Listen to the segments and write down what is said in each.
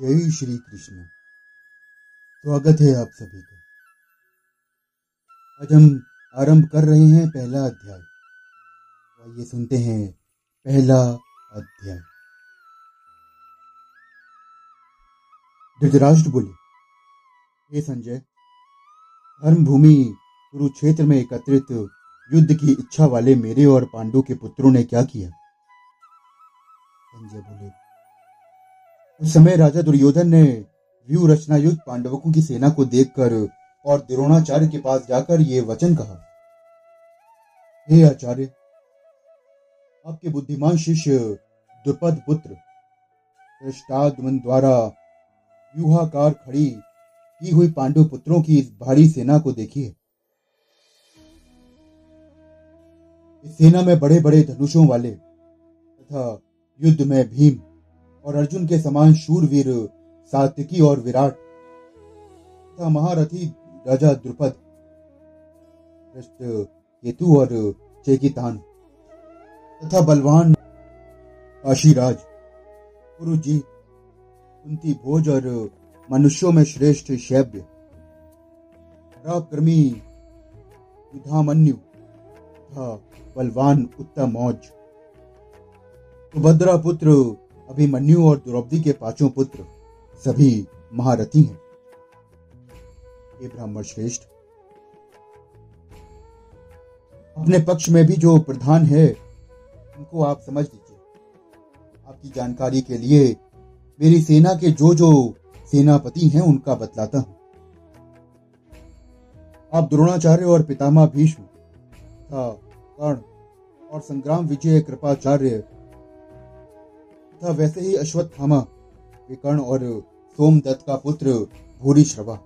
जय श्री कृष्ण। स्वागत है आप सभी का। आज हम आरंभ कर रहे हैं पहला अध्याय। तो आइए सुनते हैं पहला अध्याय। धृतराष्ट्र बोले, हे संजय धर्म भूमि कुरुक्षेत्र में एकत्रित युद्ध की इच्छा वाले मेरे और पांडु के पुत्रों ने क्या किया? संजय बोले उस समय राजा दुर्योधन ने व्यू रचना युद्ध पांडवों की सेना को देखकर और द्रोणाचार्य के पास जाकर ये वचन कहा, हे आचार्य, आपके बुद्धिमान शिष्य द्रुपद पुत्र द्वारा व्यूहाकार खड़ी की हुई पांडव पुत्रों की इस भारी सेना को देखिए इस सेना में बड़े बड़े धनुषों वाले तथा युद्ध में भीम और अर्जुन के समान शूरवीर, सात्विकी और विराट। तथा महारथी राजा द्रुपद केतु और चेकितान। तथा बलवान काशीराज जी कुंती भोज और मनुष्यों में श्रेष्ठ शैव्य। पराक्रमी युधामन्यु तथा बलवान उत्तम मौज। सुभद्रा पुत्र अभिमन्यु और द्रौपदी के पाँचों पुत्र सभी महारथी हैं। ये ब्राह्मण श्रेष्ठ, अपने पक्ष में भी जो प्रधान है, उनको आप समझ लीजिए। आपकी जानकारी के लिए मेरी सेना के जो जो सेनापति हैं, उनका बतलाता हूँ। आप द्रोणाचार्य और पितामह भीष्म कर्ण और संग्राम विजय कृपाचार्य तथा वैसे ही अश्वत्थामा, विकर्ण और सोमदत्त का पुत्र भूरी श्रवा।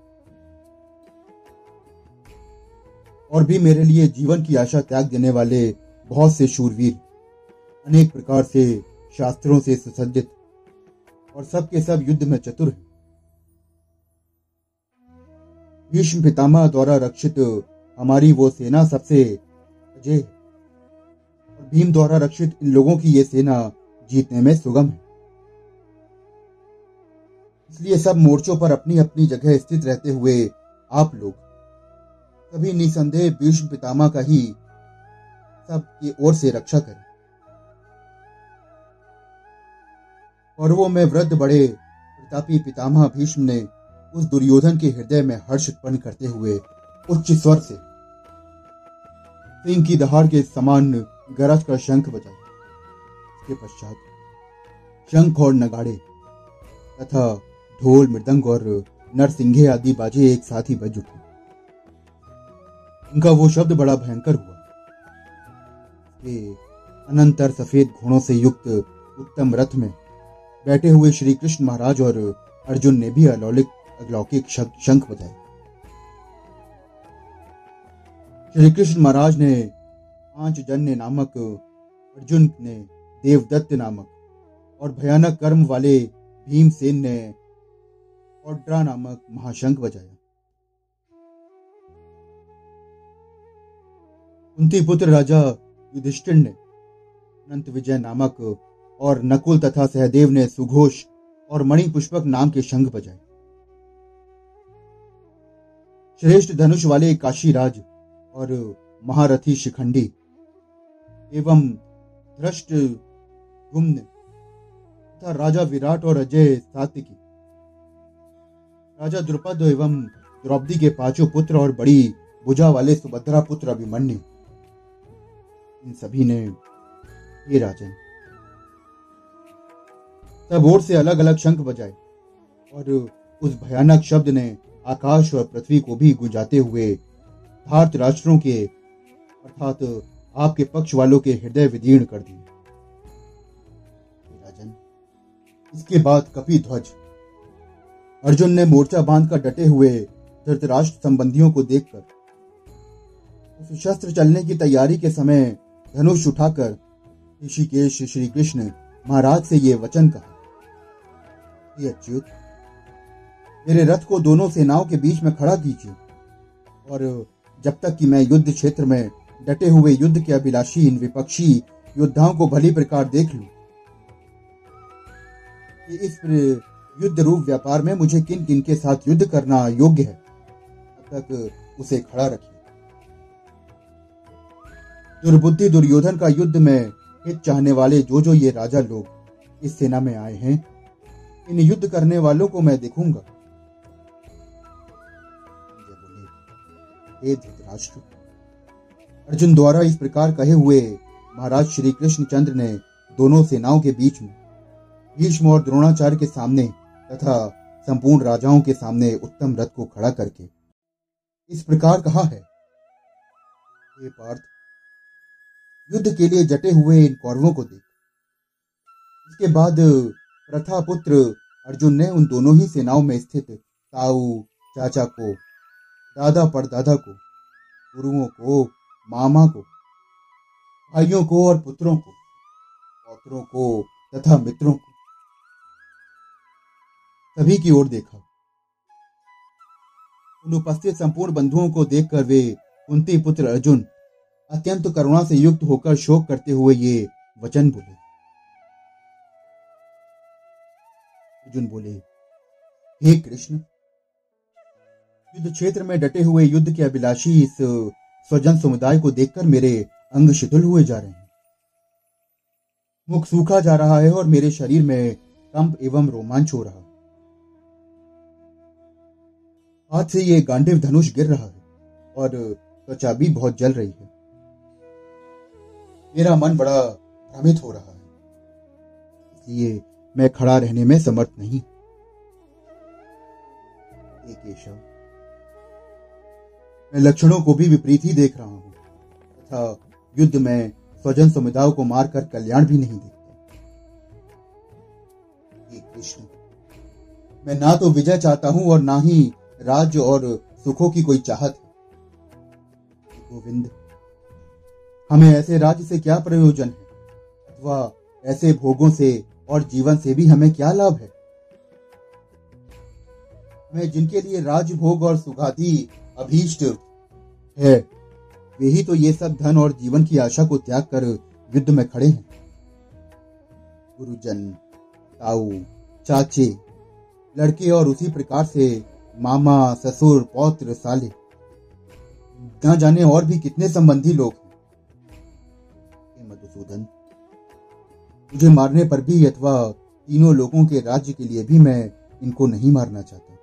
और भी मेरे लिए जीवन की आशा त्याग देने वाले बहुत से शूरवीर, अनेक प्रकार से शास्त्रों से सुसज्जित, और सब के सब युद्ध में चतुर हैं। भीष्म पितामह द्वारा रक्षित हमारी वो सेना सबसे अजय और भीम द्वारा रक्षित इन लोगों की ये सेना जीतने में सुगम है। इसलिए सब मोर्चों पर अपनी अपनी जगह स्थित रहते हुए आप लोग, कभी निसंदेह भीष्म पितामह का ही सब की ओर से रक्षा करें। पर्वों में वृद्ध बड़े प्रतापी पितामह भीष्म ने उस दुर्योधन के हृदय में हर्ष उत्पन्न करते हुए उच्च स्वर से, सिंह की दहाड़ के समान गरज का शंख बजाया इसके पश्चात शंख और नगाड़े तथा ढोल, मृदंग और नरसिंघे आदि बाजे एक साथ ही बज उठे। उनका वो शब्द बड़ा भयंकर हुआ कि अनंतर सफ़ेद घोड़ों से युक्त उत्तम रथ में बैठे हुए श्री कृष्ण महाराज और अर्जुन ने भी अलौलिक अलौकिक शंख बजाए। श्री कृष्ण महाराज ने पाँच जन्य नामक अर्जुन ने देवदत्त नामक और भयानक कर्म वाले भीमसेन ने ओड्रा नामक महाशंख बजाया। कुंती पुत्र राजा युधिष्ठिर ने अनंत विजय नामक और नकुल तथा सहदेव ने सुघोष और मणि पुष्पक नाम के शंख बजाए। श्रेष्ठ धनुष वाले काशीराज और महारथी शिखंडी एवं धृष्ट गुम्न। तथा राजा विराट और अजय सात्विकी। राजा द्रुपद एवं द्रौपदी के पाँचों पुत्र और बड़ी भुजा वाले सुभद्रा पुत्र अभिमन्यु। इन सभी ने ये राजन, सब ओर से अलग अलग शंख बजाए और उस भयानक शब्द ने आकाश और पृथ्वी को भी गुंजाते हुए भारत राष्ट्रों के अर्थात आपके पक्ष वालों के हृदय विदीर्ण कर दिए। इसके बाद कपि ध्वज। अर्जुन ने मोर्चा बाँध कर डटे हुए धृतराष्ट्र संबंधियों को देखकर, उस शस्त्र चलने की तैयारी के समय धनुष उठाकर ऋषिकेश श्री कृष्ण महाराज से ये वचन कहा अच्युत, मेरे रथ को दोनों सेनाओं के बीच में खड़ा कीजिए और जब तक कि मैं युद्ध क्षेत्र में डटे हुए युद्ध के अभिलाषी इन विपक्षी योद्धाओं को भली प्रकार देख लूँ कि इस युद्ध रूप व्यापार में मुझे किन किन के साथ युद्ध करना योग्य है? तब तक उसे खड़ा रखिए। दुर्बुद्धि दुर्योधन का युद्ध में हित चाहने वाले जो जो ये राजा लोग इस सेना में आए हैं, इन युद्ध करने वालों को मैं देखूँगा। धृतराष्ट्र, अर्जुन द्वारा इस प्रकार कहे हुए महाराज श्री कृष्ण चंद्र ने दोनों सेनाओं के बीच में भीष्म और द्रोणाचार्य के सामने तथा संपूर्ण राजाओं के सामने उत्तम रथ को खड़ा करके। इस प्रकार कहा है। हे पार्थ, युद्ध के लिए जटे हुए इन कौरवों को देख। इसके बाद प्रथा पुत्र अर्जुन ने उन दोनों ही सेनाओं में स्थित ताऊ चाचा को, दादा परदादा को, गुरुओं को, मामा को, भाइयों को और पुत्रों को, पौत्रों को तथा मित्रों को सभी की ओर देखा। उन उपस्थित संपूर्ण बंधुओं को देखकर वे कुंती पुत्र अर्जुन, अत्यंत करुणा से युक्त होकर शोक करते हुए ये वचन बोले। अर्जुन बोले, हे कृष्ण, युद्ध क्षेत्र में डटे हुए युद्ध के अभिलाषी इस स्वजन समुदाय को देखकर मेरे अंग शिथिल हुए जा रहे हैं। मुख सूखा जा रहा है और मेरे शरीर में कंप एवं रोमांच हो रहा हाथ से ये गांडिव धनुष गिर रहा है और त्वचा भी बहुत जल रही है। मेरा मन बड़ा भ्रमित हो रहा है। इसलिए मैं खड़ा रहने में समर्थ नहीं। केशव, मैं लक्षणों को भी विपरीत ही देख रहा हूँ। तथा युद्ध में स्वजन समुदायों को मारकर कल्याण भी नहीं देखता। कृष्ण, मैं ना तो विजय चाहता हूँ और ना ही राज्य और सुखों की कोई चाहत है? गोविंद, हमें ऐसे राज्य से क्या प्रयोजन है? अथवा ऐसे भोगों से और जीवन से भी हमें क्या लाभ है? हमें जिनके लिए राजभोग और सुखादी अभीष्ट है, वे ही तो ये सब धन और जीवन की आशा को त्याग कर युद्ध में खड़े हैं। गुरुजन, ताऊ, चाचे, लड़के और उसी प्रकार से मामा, ससुर, पौत्र, साले। न जाने और भी कितने संबंधी लोग हैं? मधुसूदन मुझे मारने पर भी अथवा तीनों लोगों के राज्य के लिए भी मैं इनको नहीं मारना चाहता।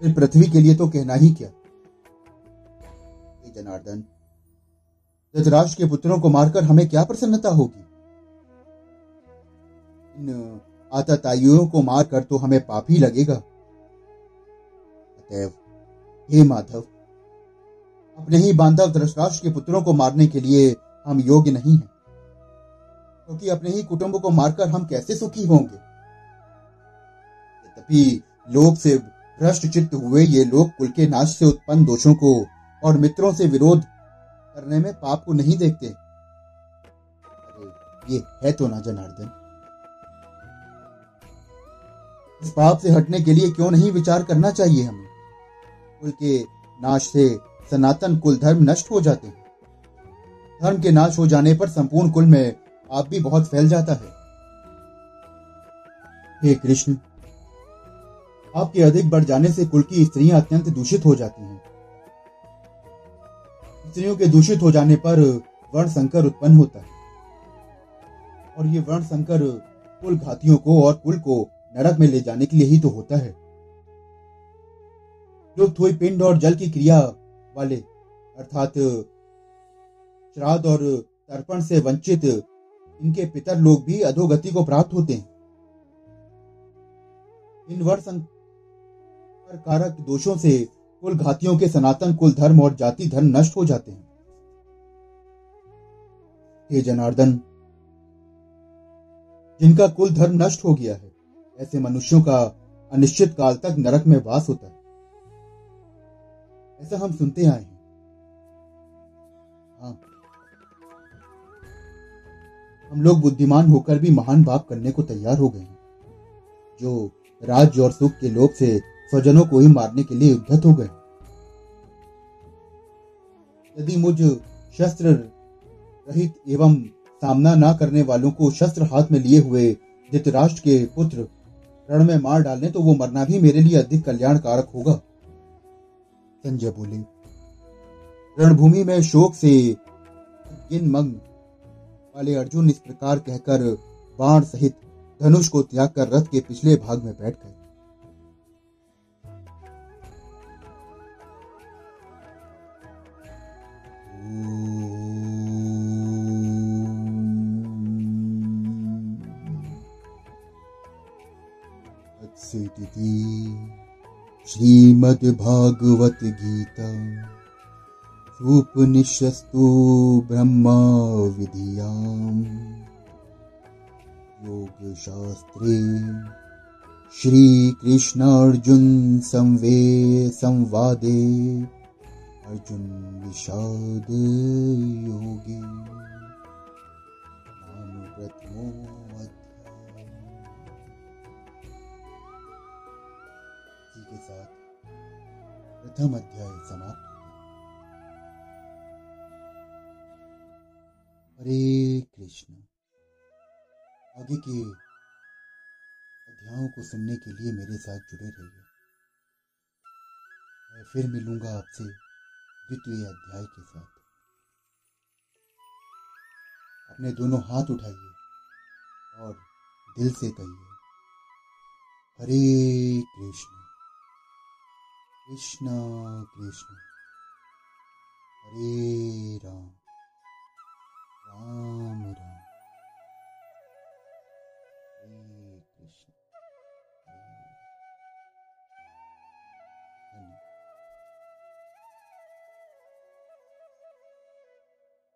फिर पृथ्वी के लिए तो कहना ही क्या? जनार्दन धृतराष्ट्र के पुत्रों को मारकर हमें क्या प्रसन्नता होगी? इन आताताइयों को मारकर तो हमें पाप ही लगेगा। अतएव हे माधव, अपने ही बांधव धृतराष्ट्र के पुत्रों को मारने के लिए हम योग्य नहीं हैं, क्योंकि तो अपने ही कुटुंब को मारकर हम कैसे सुखी होंगे? यद्यपि से भ्रष्ट चित्त हुए ये लोग कुल के नाश से उत्पन्न दोषों को और मित्रों से विरोध करने में पाप को नहीं देखते। अरे, ये है तो ना जनार्दन। इस पाप से हटने के लिए क्यों नहीं विचार करना चाहिए हमें? कुल के नाश से सनातन कुल धर्म नष्ट हो जाते हैं। धर्म के नाश हो जाने पर संपूर्ण कुल में पाप भी बहुत फैल जाता है। हे कृष्ण, आपके अधिक बढ़ जाने से कुल की स्त्रियाँ अत्यंत दूषित हो जाती हैं। स्त्रियों के दूषित हो जाने पर वर्ण संकर उत्पन्न होता है। और ये वर्ण संकर कुल घातियों को और कुल को नरक में ले जाने के लिए ही तो होता है। लुप्त हुई पिंड और जल की क्रिया वाले, अर्थात, श्राद्ध और तर्पण से वंचित इनके पितर लोग भी अधोगति को प्राप्त होते हैं। इन वर्ण कारक दोषों से कुल घातियों के सनातन, कुल धर्म और जाति धर्म नष्ट हो जाते हैं। हे जनार्दन, जिनका कुल धर्म नष्ट हो गया है, ऐसे मनुष्यों का अनिश्चित काल तक नरक में वास होता है। ऐसा हम सुनते आए हैं। हाँ। हम लोग बुद्धिमान होकर भी महान पाप करने को तैयार हो गए हैं, जो राज्य और सुख के लोभ से स्वजनों को ही मारने के लिए उद्धत हो गए। यदि मुझ शस्त्र रहित एवं सामना ना करने वालों को शस्त्र हाथ में लिए हुए धृतराष्ट्र के पुत्र रण में मार डालने तो वो मरना भी मेरे लिए अधिक कल्याणकारक होगा। संजय बोले, रणभूमि में शोक से गिन मंग वाले अर्जुन इस प्रकार कहकर बाण सहित धनुष को त्याग कर रथ के पिछले भाग में बैठ गए। श्रीमद्भागवत श्रीमद्भागवद्गीता उपनिष्यस्तु ब्रह्माविधियाम्। योगशास्त्रे श्रीकृष्णार्जुनसंवे संवादे अर्जुननिषादे नाम प्रथमो प्रथम अध्याय समाप्त हरे कृष्ण, आगे के अध्यायों को सुनने के लिए मेरे साथ जुड़े रहिए। मैं फिर मिलूँगा आपसे द्वितीय अध्याय के साथ। अपने दोनों हाथ उठाइए और दिल से कहिए, हरे कृष्ण। कृष्ण कृष्ण। हरे राम। राम राम।